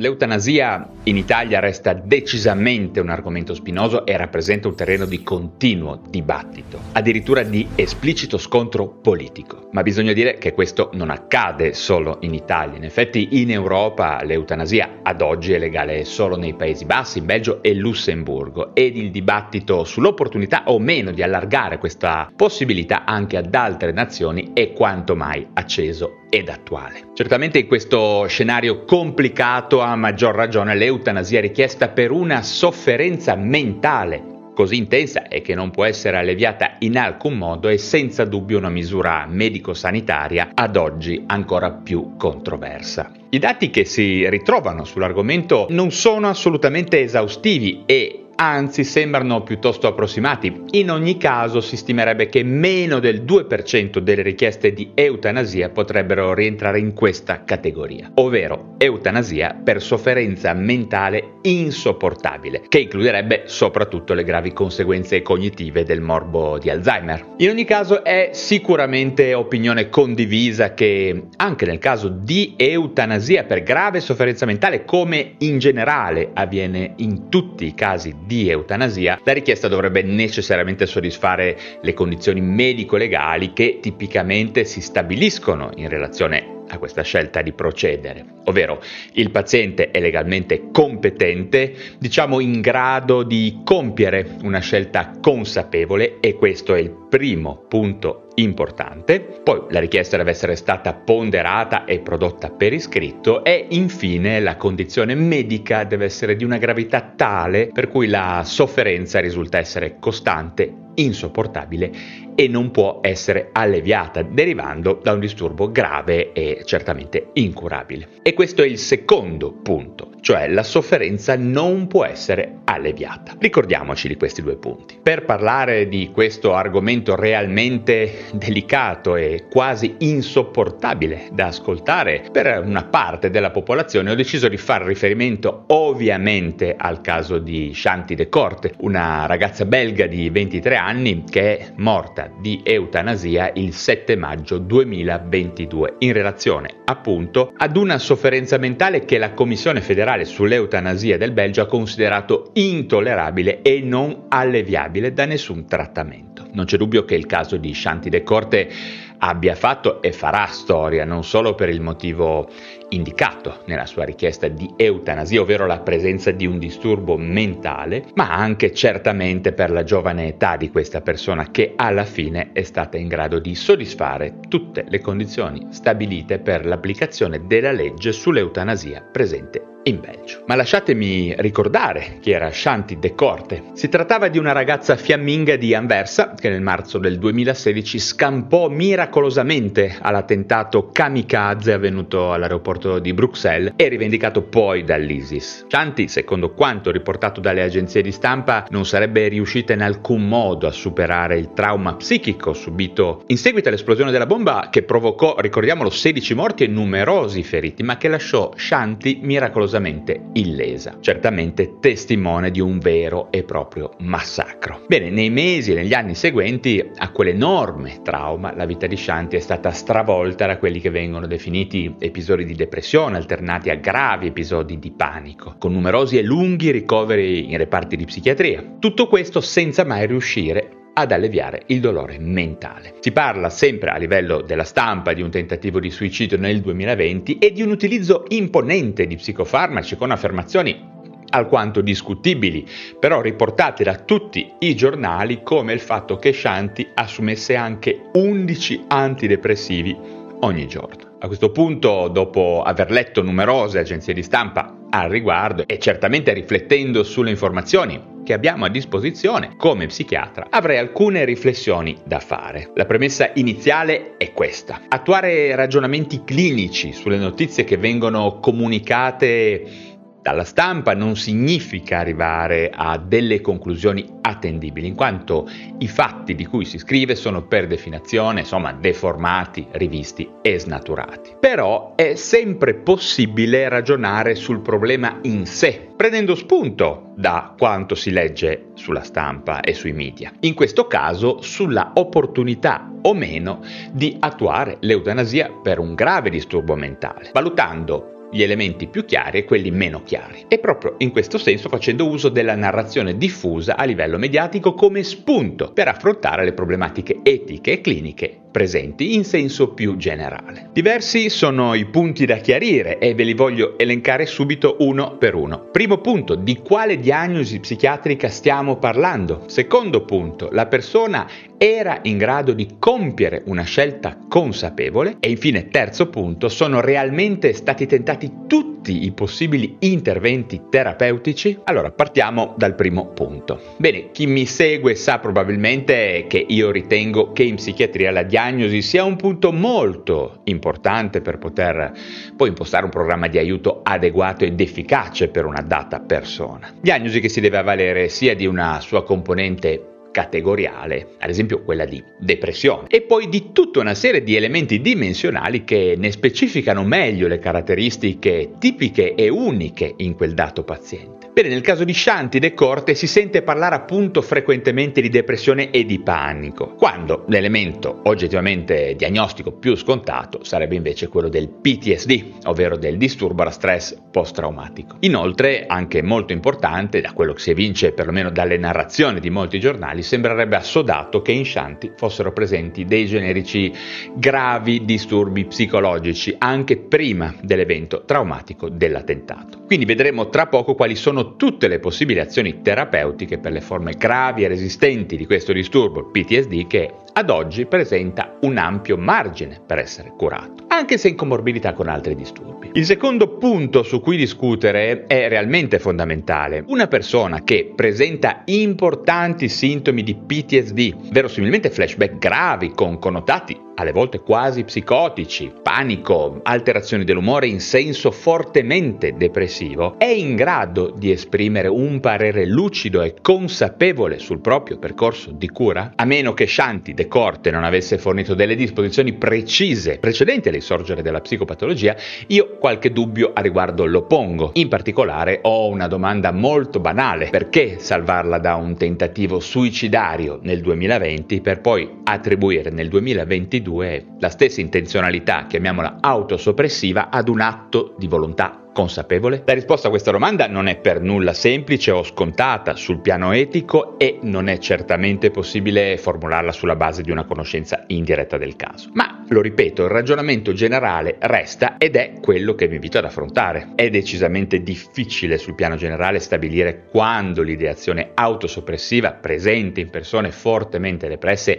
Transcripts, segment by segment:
L'eutanasia in Italia resta decisamente un argomento spinoso e rappresenta un terreno di continuo dibattito, addirittura di esplicito scontro politico. Ma bisogna dire che questo non accade solo in Italia. In effetti in Europa l'eutanasia ad oggi è legale solo nei Paesi Bassi, in Belgio e Lussemburgo ed il dibattito sull'opportunità o meno di allargare questa possibilità anche ad altre nazioni è quanto mai acceso ed attuale. Certamente in questo scenario complicato a maggior ragione l'eutanasia richiesta per una sofferenza mentale così intensa e che non può essere alleviata in alcun modo è senza dubbio una misura medico-sanitaria ad oggi ancora più controversa. I dati che si ritrovano sull'argomento non sono assolutamente esaustivi e anzi sembrano piuttosto approssimati. In ogni caso si stimerebbe che meno del 2% delle richieste di eutanasia potrebbero rientrare in questa categoria, ovvero eutanasia per sofferenza mentale insopportabile, che includerebbe soprattutto le gravi conseguenze cognitive del morbo di Alzheimer. In ogni caso è sicuramente opinione condivisa che anche nel caso di eutanasia per grave sofferenza mentale, come in generale avviene in tutti i casi di eutanasia, la richiesta dovrebbe necessariamente soddisfare le condizioni medico-legali che tipicamente si stabiliscono in relazione a questa scelta di procedere, ovvero il paziente è legalmente competente, diciamo in grado di compiere una scelta consapevole e questo è il primo punto importante, poi la richiesta deve essere stata ponderata e prodotta per iscritto e infine la condizione medica deve essere di una gravità tale per cui la sofferenza risulta essere costante, insopportabile e non può essere alleviata, derivando da un disturbo grave e certamente incurabile. E questo è il secondo punto, cioè la sofferenza non può essere alleviata. Ricordiamoci di questi due punti. Per parlare di questo argomento realmente delicato e quasi insopportabile da ascoltare per una parte della popolazione, ho deciso di fare riferimento ovviamente al caso di Shanti De Corte, una ragazza belga di 23 anni che è morta di eutanasia il 7 maggio 2022 in relazione appunto ad una sofferenza mentale che la Commissione federale sull'eutanasia del Belgio ha considerato intollerabile e non alleviabile da nessun trattamento. Non c'è dubbio che il caso di Shanti De Corte abbia fatto e farà storia non solo per il motivo indicato nella sua richiesta di eutanasia, ovvero la presenza di un disturbo mentale, ma anche certamente per la giovane età di questa persona che alla fine è stata in grado di soddisfare tutte le condizioni stabilite per l'applicazione della legge sull'eutanasia presente in Belgio. Ma lasciatemi ricordare chi era Shanti De Corte. Si trattava di una ragazza fiamminga di Anversa che nel marzo del 2016 scampò miracolosamente all'attentato kamikaze avvenuto all'aeroporto di Bruxelles e rivendicato poi dall'ISIS. Shanti, secondo quanto riportato dalle agenzie di stampa, non sarebbe riuscita in alcun modo a superare il trauma psichico subito in seguito all'esplosione della bomba che provocò, ricordiamolo, 16 morti e numerosi feriti, ma che lasciò Shanti miracolosamente miracolosamente illesa, certamente testimone di un vero e proprio massacro. Bene, nei mesi e negli anni seguenti a quell'enorme trauma la vita di Shanti è stata stravolta da quelli che vengono definiti episodi di depressione alternati a gravi episodi di panico, con numerosi e lunghi ricoveri in reparti di psichiatria. Tutto questo senza mai riuscire ad alleviare il dolore mentale. Si parla sempre a livello della stampa di un tentativo di suicidio nel 2020 e di un utilizzo imponente di psicofarmaci con affermazioni alquanto discutibili, però riportate da tutti i giornali come il fatto che Shanti assumesse anche 11 antidepressivi ogni giorno. A questo punto, dopo aver letto numerose agenzie di stampa al riguardo e certamente riflettendo sulle informazioni che abbiamo a disposizione come psichiatra, avrei alcune riflessioni da fare. La premessa iniziale è questa. Attuare ragionamenti clinici sulle notizie che vengono comunicate dalla stampa non significa arrivare a delle conclusioni attendibili, in quanto i fatti di cui si scrive sono per definizione, insomma, deformati, rivisti e snaturati. Però è sempre possibile ragionare sul problema in sé, prendendo spunto da quanto si legge sulla stampa e sui media. In questo caso sulla opportunità o meno di attuare l'eutanasia per un grave disturbo mentale, valutando gli elementi più chiari e quelli meno chiari. E proprio in questo senso facendo uso della narrazione diffusa a livello mediatico come spunto per affrontare le problematiche etiche e cliniche presenti in senso più generale. Diversi sono i punti da chiarire e ve li voglio elencare subito uno per uno. Primo punto, di quale diagnosi psichiatrica stiamo parlando? Secondo punto, la persona era in grado di compiere una scelta consapevole? E infine, terzo punto, sono realmente stati tentati tutti i possibili interventi terapeutici? Allora, partiamo dal primo punto. Bene, chi mi segue sa probabilmente che io ritengo che in psichiatria la diagnosi sia un punto molto importante per poter poi impostare un programma di aiuto adeguato ed efficace per una data persona. Diagnosi che si deve avvalere sia di una sua componente categoriale, ad esempio quella di depressione, e poi di tutta una serie di elementi dimensionali che ne specificano meglio le caratteristiche tipiche e uniche in quel dato paziente. Bene, nel caso di Shanti De Corte si sente parlare appunto frequentemente di depressione e di panico, quando l'elemento oggettivamente diagnostico più scontato sarebbe invece quello del PTSD, ovvero del disturbo da stress post-traumatico. Inoltre, anche molto importante, da quello che si evince perlomeno dalle narrazioni di molti giornali, sembrerebbe assodato che in Shanti fossero presenti dei generici gravi disturbi psicologici anche prima dell'evento traumatico dell'attentato. Quindi vedremo tra poco quali sono tutte le possibili azioni terapeutiche per le forme gravi e resistenti di questo disturbo, PTSD, che ad oggi presenta un ampio margine per essere curato, anche se in comorbidità con altri disturbi. Il secondo punto su cui discutere è realmente fondamentale. Una persona che presenta importanti sintomi di PTSD, verosimilmente flashback gravi con connotati alle volte quasi psicotici, panico, alterazioni dell'umore in senso fortemente depressivo, è in grado di esprimere un parere lucido e consapevole sul proprio percorso di cura? A meno che Shanti De Corte non avesse fornito delle disposizioni precise precedenti all'insorgere della psicopatologia, io qualche dubbio a riguardo lo pongo. In particolare ho una domanda molto banale. Perché salvarla da un tentativo suicidario nel 2020 per poi attribuire nel 2022 2022 la stessa intenzionalità, chiamiamola autosoppressiva, ad un atto di volontà consapevole? La risposta a questa domanda non è per nulla semplice o scontata sul piano etico e non è certamente possibile formularla sulla base di una conoscenza indiretta del caso. Ma, lo ripeto, il ragionamento generale resta ed è quello che vi invito ad affrontare. È decisamente difficile sul piano generale stabilire quando l'ideazione autosoppressiva presente in persone fortemente depresse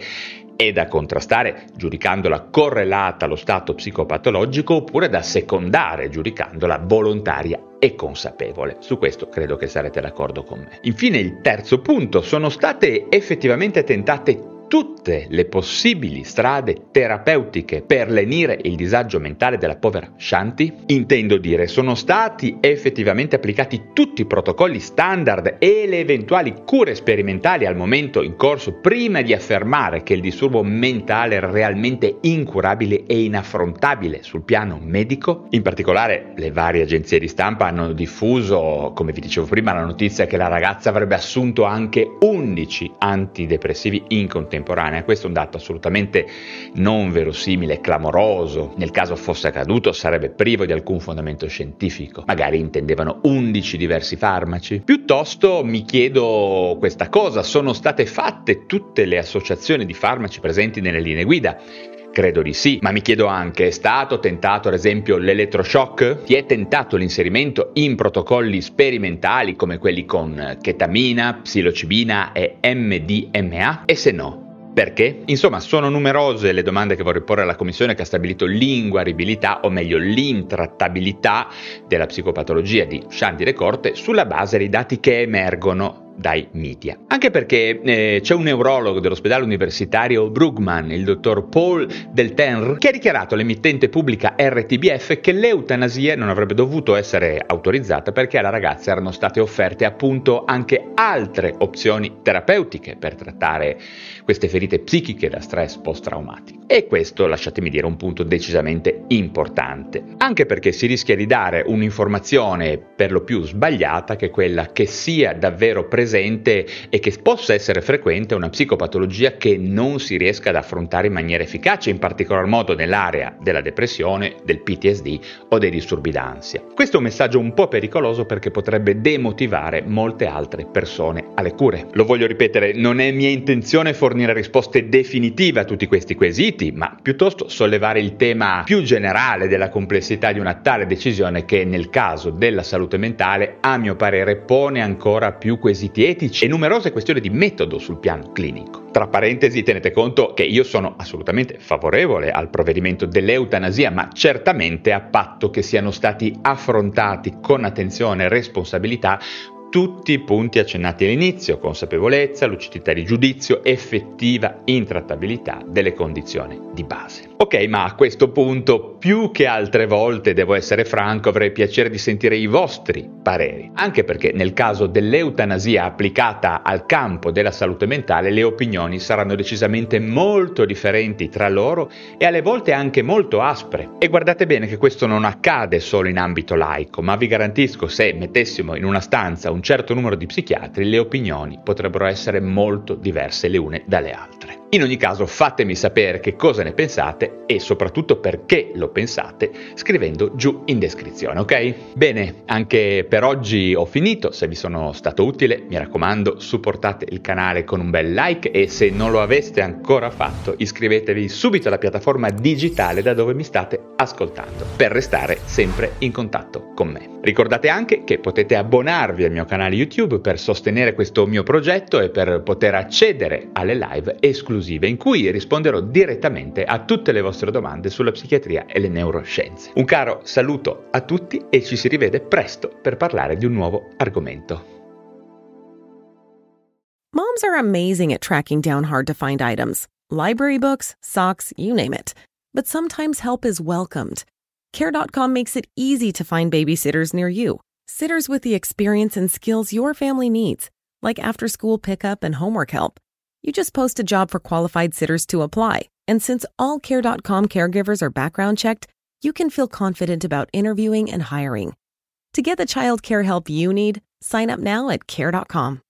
è da contrastare giudicandola correlata allo stato psicopatologico oppure da secondare giudicandola volontaria e consapevole. Su questo credo che sarete d'accordo con me. Infine il terzo punto, sono state effettivamente tentate tutte le possibili strade terapeutiche per lenire il disagio mentale della povera Shanti? Intendo dire, sono stati effettivamente applicati tutti i protocolli standard e le eventuali cure sperimentali al momento in corso prima di affermare che il disturbo mentale era realmente incurabile e inaffrontabile sul piano medico? In particolare, le varie agenzie di stampa hanno diffuso, come vi dicevo prima, la notizia che la ragazza avrebbe assunto anche 11 antidepressivi in contemporanea contemporanea. Questo è un dato assolutamente non verosimile, clamoroso. Nel caso fosse accaduto sarebbe privo di alcun fondamento scientifico. Magari intendevano 11 diversi farmaci. Piuttosto mi chiedo questa cosa, sono state fatte tutte le associazioni di farmaci presenti nelle linee guida? Credo di sì, ma mi chiedo anche, è stato tentato ad esempio l'elettroshock? Ti è tentato l'inserimento in protocolli sperimentali come quelli con chetamina, psilocibina e MDMA? E se no, perché? Insomma, sono numerose le domande che vorrei porre alla Commissione che ha stabilito l'inguaribilità, o meglio l'intrattabilità della psicopatologia di Shanti Corte sulla base dei dati che emergono dai media. Anche perché eh, c'è un neurologo dell'ospedale universitario Brugman, il dottor Paul Deltenre, che ha dichiarato all'emittente pubblica RTBF che l'eutanasia non avrebbe dovuto essere autorizzata perché alla ragazza erano state offerte appunto anche altre opzioni terapeutiche per trattare queste ferite psichiche da stress post-traumatico. E questo, lasciatemi dire, è un punto decisamente importante, anche perché si rischia di dare un'informazione per lo più sbagliata che è quella che sia davvero presente e che possa essere frequente una psicopatologia che non si riesca ad affrontare in maniera efficace, in particolar modo nell'area della depressione, del PTSD o dei disturbi d'ansia. Questo è un messaggio un po' pericoloso perché potrebbe demotivare molte altre persone alle cure. Lo voglio ripetere, non è mia intenzione fornire risposte definitive a tutti questi quesiti, ma piuttosto sollevare il tema più generale della complessità di una tale decisione che nel caso della salute mentale, a mio parere, pone ancora più quesiti etici e numerose questioni di metodo sul piano clinico. Tra parentesi, tenete conto che io sono assolutamente favorevole al provvedimento dell'eutanasia, ma certamente a patto che siano stati affrontati con attenzione e responsabilità tutti i punti accennati all'inizio, consapevolezza, lucidità di giudizio, effettiva intrattabilità delle condizioni di base. Ok, ma a questo punto, più che altre volte, devo essere franco, avrei piacere di sentire i vostri pareri, anche perché nel caso dell'eutanasia applicata al campo della salute mentale, le opinioni saranno decisamente molto differenti tra loro e alle volte anche molto aspre. E guardate bene che questo non accade solo in ambito laico, ma vi garantisco se mettessimo in una stanza un certo numero di psichiatri, le opinioni potrebbero essere molto diverse le une dalle altre. In ogni caso fatemi sapere che cosa ne pensate e soprattutto perché lo pensate scrivendo giù in descrizione, ok? Bene, anche per oggi ho finito, se vi sono stato utile mi raccomando supportate il canale con un bel like e se non lo aveste ancora fatto iscrivetevi subito alla piattaforma digitale da dove mi state ascoltando per restare sempre in contatto con me. Ricordate anche che potete abbonarvi al mio canale YouTube per sostenere questo mio progetto e per poter accedere alle live esclusive esclusive in cui risponderò direttamente a tutte le vostre domande sulla psichiatria e le neuroscienze. Un caro saluto a tutti e ci si rivede presto per parlare di un nuovo argomento. Moms are amazing at tracking down hard to find items. Library books, socks, you name it. But sometimes help is welcomed. Care.com makes it easy to find babysitters near you. Sitters with the experience and skills your family needs, like after school pickup and homework help. You just post a job for qualified sitters to apply. And since all Care.com caregivers are background checked, you can feel confident about interviewing and hiring. To get the child care help you need, sign up now at Care.com.